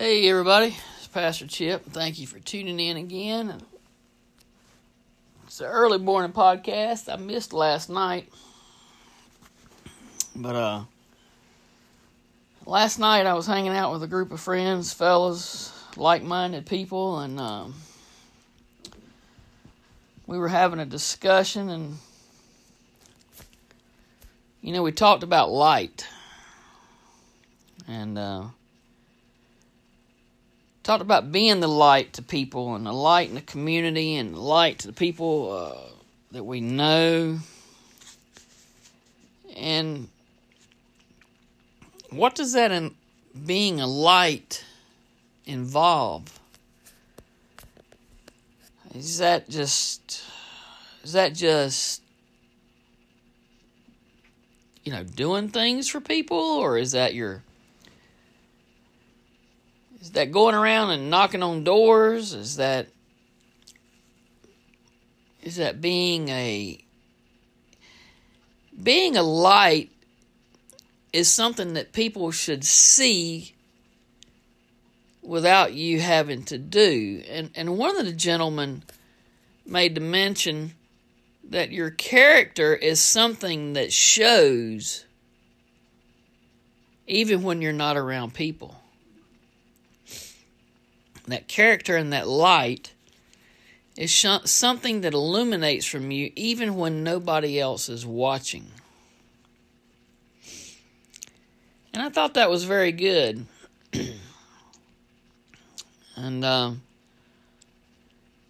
Hey, everybody. It's Pastor Chip. Thank you for tuning in again. It's an early morning podcast. I missed last night. But, uh, last night I was hanging out with a group of friends, fellas, like minded people, and, um, we were having a discussion, and, you know, we talked about light. And, uh, talked about being the light to people and the light in the community and the light to the people uh, that we know. And what does that in being a light involve? Is that just is that just you know doing things for people or is that your is that going around and knocking on doors? Is that is that being a being a light is something that people should see without you having to do. And and one of the gentlemen made the mention that your character is something that shows even when you're not around people that character and that light is sh- something that illuminates from you even when nobody else is watching. And I thought that was very good. and, um,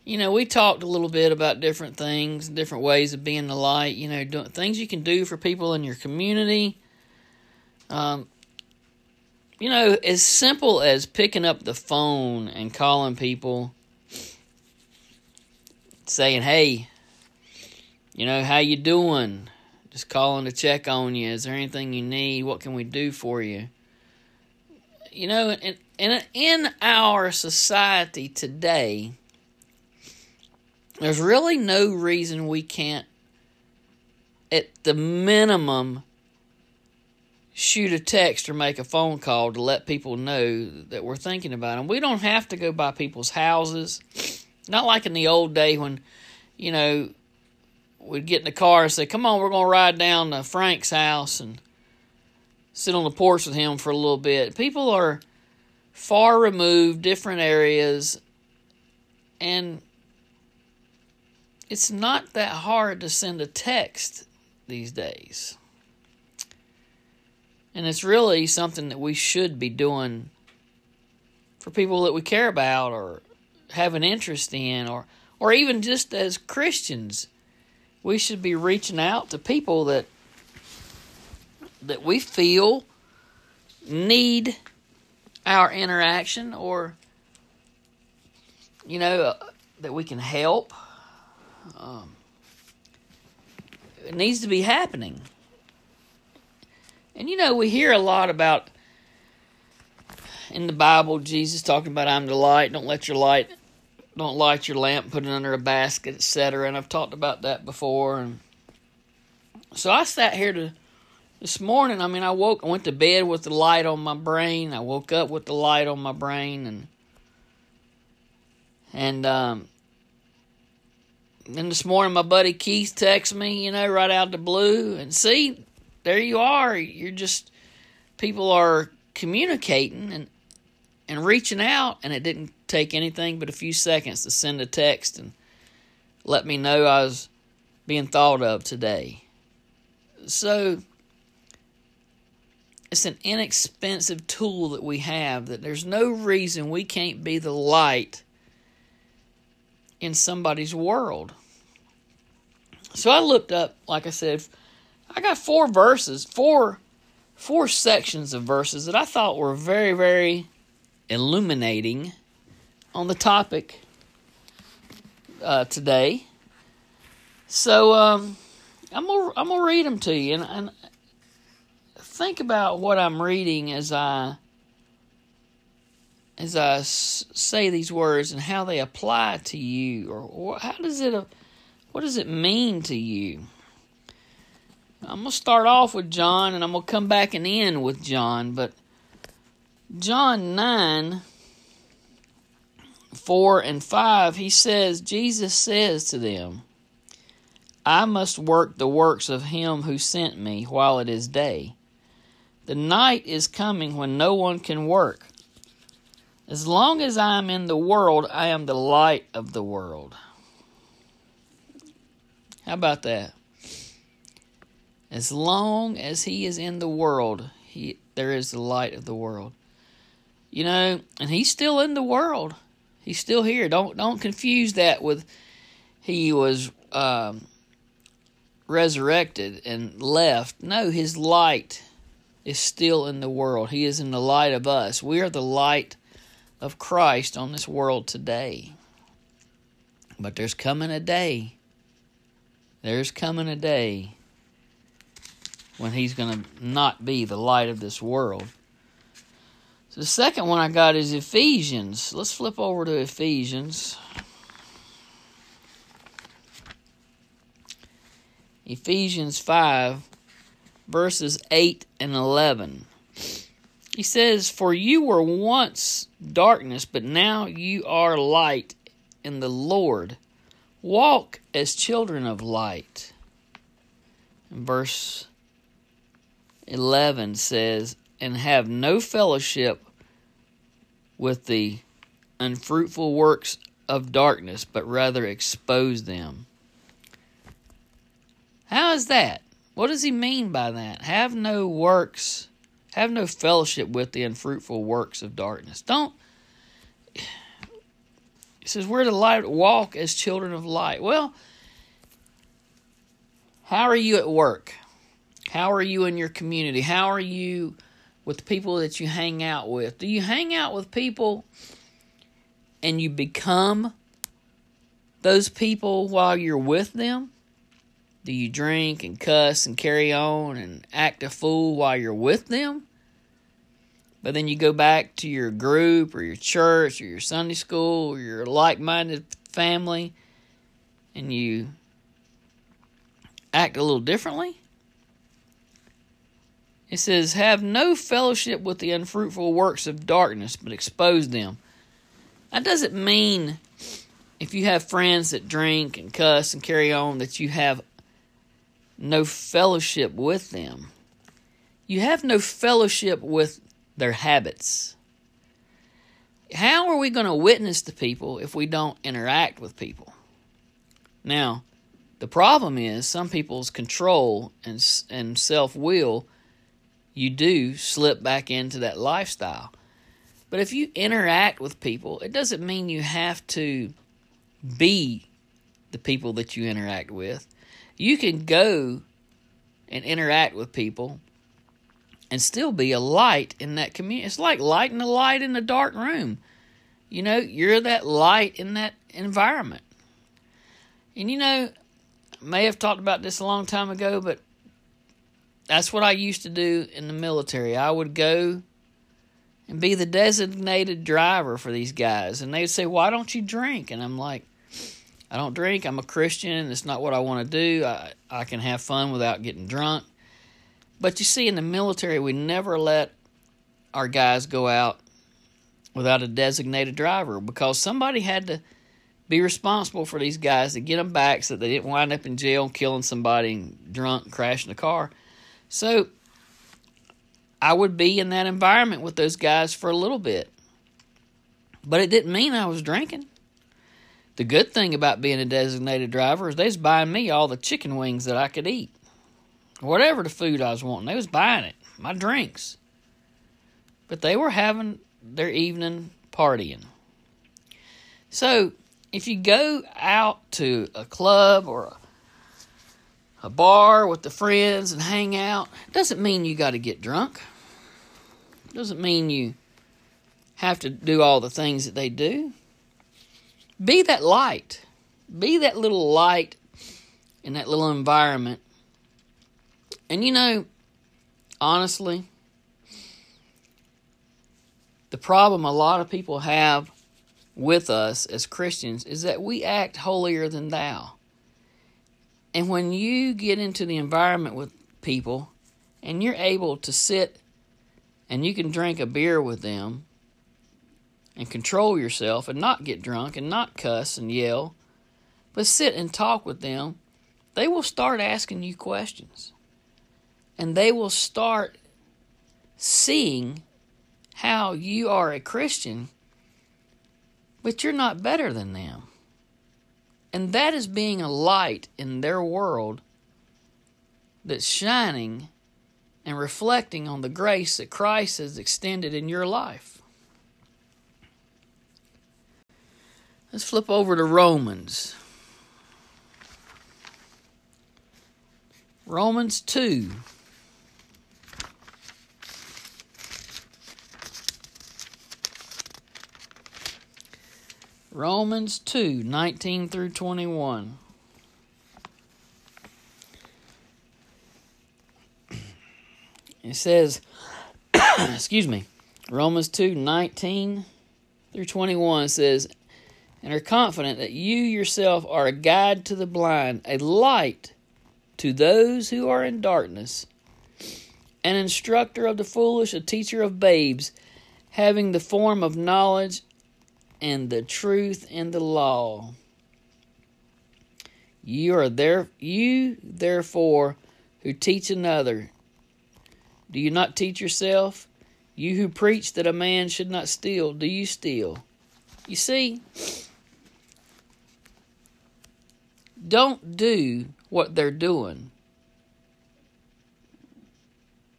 you know, we talked a little bit about different things, different ways of being the light, you know, doing, things you can do for people in your community. Um, you know, as simple as picking up the phone and calling people, saying, "Hey, you know, how you doing?" Just calling to check on you. Is there anything you need? What can we do for you? You know, in in, in our society today, there's really no reason we can't, at the minimum, shoot a text or make a phone call to let people know that we're thinking about them. We don't have to go by people's houses. Not like in the old day when, you know, we'd get in the car and say, "Come on, we're going to ride down to Frank's house and sit on the porch with him for a little bit." People are far removed, different areas, and it's not that hard to send a text these days. And it's really something that we should be doing for people that we care about or have an interest in or or even just as Christians. We should be reaching out to people that that we feel need our interaction or you know uh, that we can help um, it needs to be happening and you know, we hear a lot about in the Bible Jesus talking about I'm the light, don't let your light don't light your lamp, put it under a basket, etc. And I've talked about that before and so I sat here to this morning, I mean I woke I went to bed with the light on my brain. I woke up with the light on my brain and and um then this morning my buddy Keith texted me, you know, right out the blue and see there you are. You're just people are communicating and and reaching out, and it didn't take anything but a few seconds to send a text and let me know I was being thought of today. So it's an inexpensive tool that we have that there's no reason we can't be the light in somebody's world. So I looked up, like I said, I got four verses, four four sections of verses that I thought were very, very illuminating on the topic uh, today. So um, I'm gonna I'm gonna read them to you, and, and think about what I'm reading as I as I s- say these words and how they apply to you, or, or how does it what does it mean to you? I'm going to start off with John and I'm going to come back and end with John. But John 9, 4 and 5, he says, Jesus says to them, I must work the works of him who sent me while it is day. The night is coming when no one can work. As long as I am in the world, I am the light of the world. How about that? As long as he is in the world, he there is the light of the world. You know, and he's still in the world. He's still here. Don't don't confuse that with he was um, resurrected and left. No, his light is still in the world. He is in the light of us. We are the light of Christ on this world today. But there's coming a day. There's coming a day when he's going to not be the light of this world. So the second one I got is Ephesians. Let's flip over to Ephesians. Ephesians 5, verses 8 and 11. He says, For you were once darkness, but now you are light in the Lord. Walk as children of light. verse 11 says, And have no fellowship with the unfruitful works of darkness, but rather expose them. How is that? What does he mean by that? Have no works, have no fellowship with the unfruitful works of darkness. Don't. He says, We're to light, walk as children of light. Well, how are you at work? How are you in your community? How are you with the people that you hang out with? Do you hang out with people and you become those people while you're with them? Do you drink and cuss and carry on and act a fool while you're with them? But then you go back to your group or your church or your Sunday school or your like minded family and you act a little differently? It says, Have no fellowship with the unfruitful works of darkness, but expose them. That doesn't mean if you have friends that drink and cuss and carry on that you have no fellowship with them. You have no fellowship with their habits. How are we going to witness to people if we don't interact with people? Now, the problem is some people's control and and self-will you do slip back into that lifestyle. But if you interact with people, it doesn't mean you have to be the people that you interact with you can go and interact with people and still be a light in that community. It's like lighting a light in a dark room. You know, you're that light in that environment. And you know, I may have talked about this a long time ago, but that's what I used to do in the military. I would go and be the designated driver for these guys. And they'd say, Why don't you drink? And I'm like, I don't drink. I'm a Christian. It's not what I want to do. I, I can have fun without getting drunk. But you see, in the military, we never let our guys go out without a designated driver because somebody had to be responsible for these guys to get them back so they didn't wind up in jail killing somebody and drunk crashing a car. So I would be in that environment with those guys for a little bit. But it didn't mean I was drinking. The good thing about being a designated driver is they was buying me all the chicken wings that I could eat. Whatever the food I was wanting, they was buying it. My drinks. But they were having their evening partying. So, if you go out to a club or a, a bar with the friends and hang out, doesn't mean you got to get drunk. Doesn't mean you have to do all the things that they do. Be that light. Be that little light in that little environment. And you know, honestly, the problem a lot of people have with us as Christians is that we act holier than thou. And when you get into the environment with people and you're able to sit and you can drink a beer with them and control yourself and not get drunk and not cuss and yell, but sit and talk with them, they will start asking you questions. And they will start seeing how you are a Christian, but you're not better than them. And that is being a light in their world that's shining and reflecting on the grace that Christ has extended in your life. Let's flip over to Romans. Romans 2. Romans 2 19 through 21. It says, excuse me, Romans 2 19 through 21 says, and are confident that you yourself are a guide to the blind, a light to those who are in darkness, an instructor of the foolish, a teacher of babes, having the form of knowledge and the truth and the law. You are there you therefore who teach another. Do you not teach yourself? You who preach that a man should not steal, do you steal? You see, don't do what they're doing.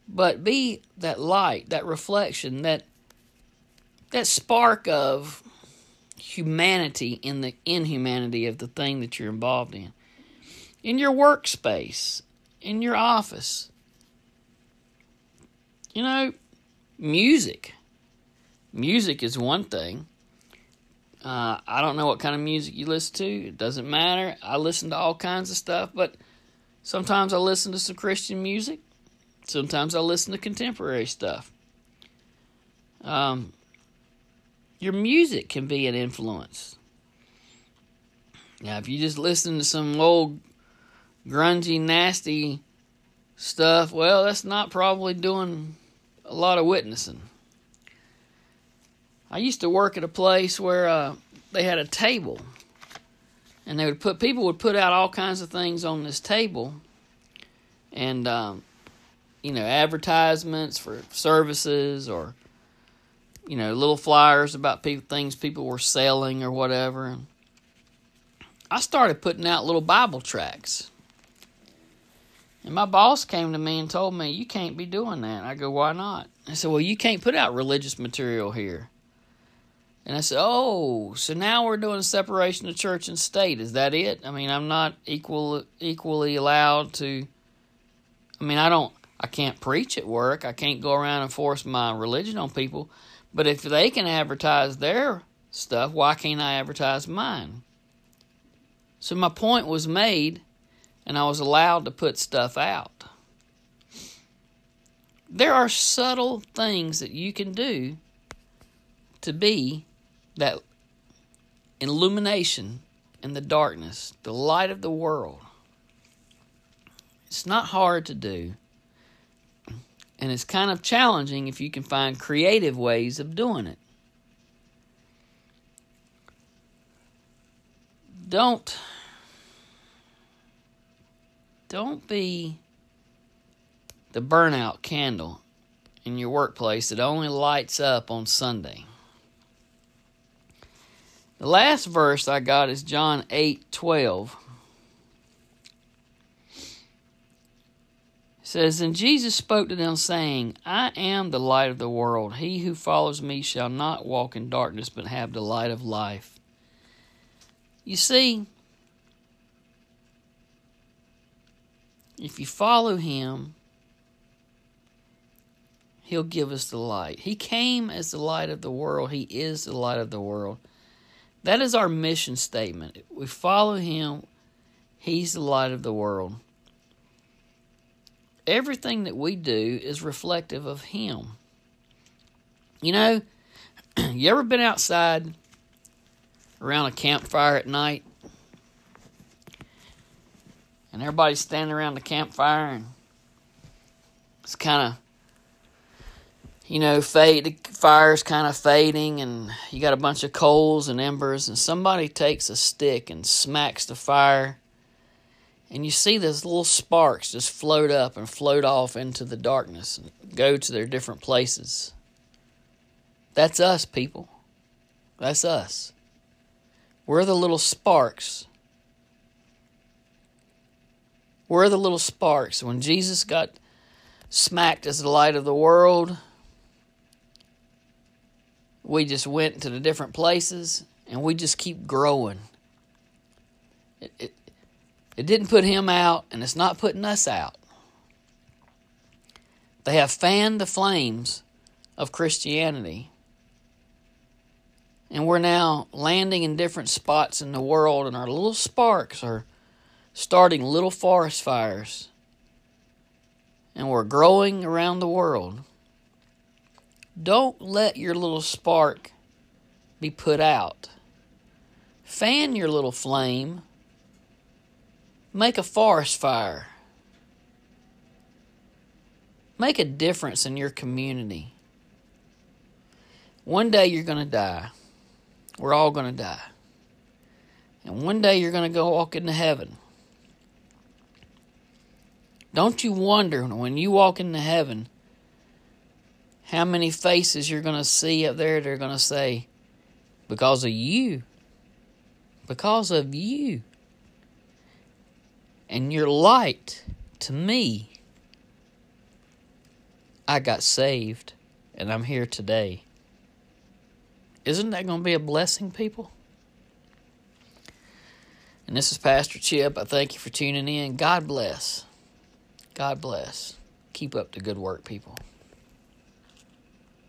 But be that light, that reflection, that that spark of humanity in the inhumanity of the thing that you're involved in. In your workspace, in your office. You know, music. Music is one thing. Uh, I don't know what kind of music you listen to. It doesn't matter. I listen to all kinds of stuff, but sometimes I listen to some Christian music. Sometimes I listen to contemporary stuff. Um, your music can be an influence. Now, if you just listen to some old grungy, nasty stuff, well, that's not probably doing a lot of witnessing. I used to work at a place where uh, they had a table, and they would put people would put out all kinds of things on this table, and um, you know advertisements for services or you know, little flyers about things people were selling or whatever. And I started putting out little Bible tracts. And my boss came to me and told me, You can't be doing that. I go, Why not? I said, Well, you can't put out religious material here. And I said, Oh, so now we're doing separation of church and state. Is that it? I mean, I'm not equal equally allowed to I mean, I don't I can't preach at work. I can't go around and force my religion on people. But if they can advertise their stuff, why can't I advertise mine? So my point was made, and I was allowed to put stuff out. There are subtle things that you can do to be that illumination in the darkness, the light of the world. It's not hard to do. And it's kind of challenging if you can find creative ways of doing it. Don't don't be the burnout candle in your workplace that only lights up on Sunday. The last verse I got is John 8 12. Says, And Jesus spoke to them, saying, I am the light of the world. He who follows me shall not walk in darkness, but have the light of life. You see, if you follow him, he'll give us the light. He came as the light of the world, he is the light of the world. That is our mission statement. If We follow him, he's the light of the world everything that we do is reflective of Him. You know, you ever been outside around a campfire at night? And everybody's standing around the campfire and it's kind of you know, fade the fire's kind of fading and you got a bunch of coals and embers and somebody takes a stick and smacks the fire and you see those little sparks just float up and float off into the darkness and go to their different places. That's us, people. That's us. We're the little sparks. We're the little sparks. When Jesus got smacked as the light of the world, we just went to the different places and we just keep growing. It, it, it didn't put him out, and it's not putting us out. They have fanned the flames of Christianity. And we're now landing in different spots in the world, and our little sparks are starting little forest fires. And we're growing around the world. Don't let your little spark be put out. Fan your little flame Make a forest fire. Make a difference in your community. One day you're going to die. We're all going to die. And one day you're going to go walk into heaven. Don't you wonder when you walk into heaven how many faces you're going to see up there that are going to say, because of you. Because of you and your light to me. I got saved and I'm here today. Isn't that going to be a blessing, people? And this is Pastor Chip. I thank you for tuning in. God bless. God bless. Keep up the good work, people.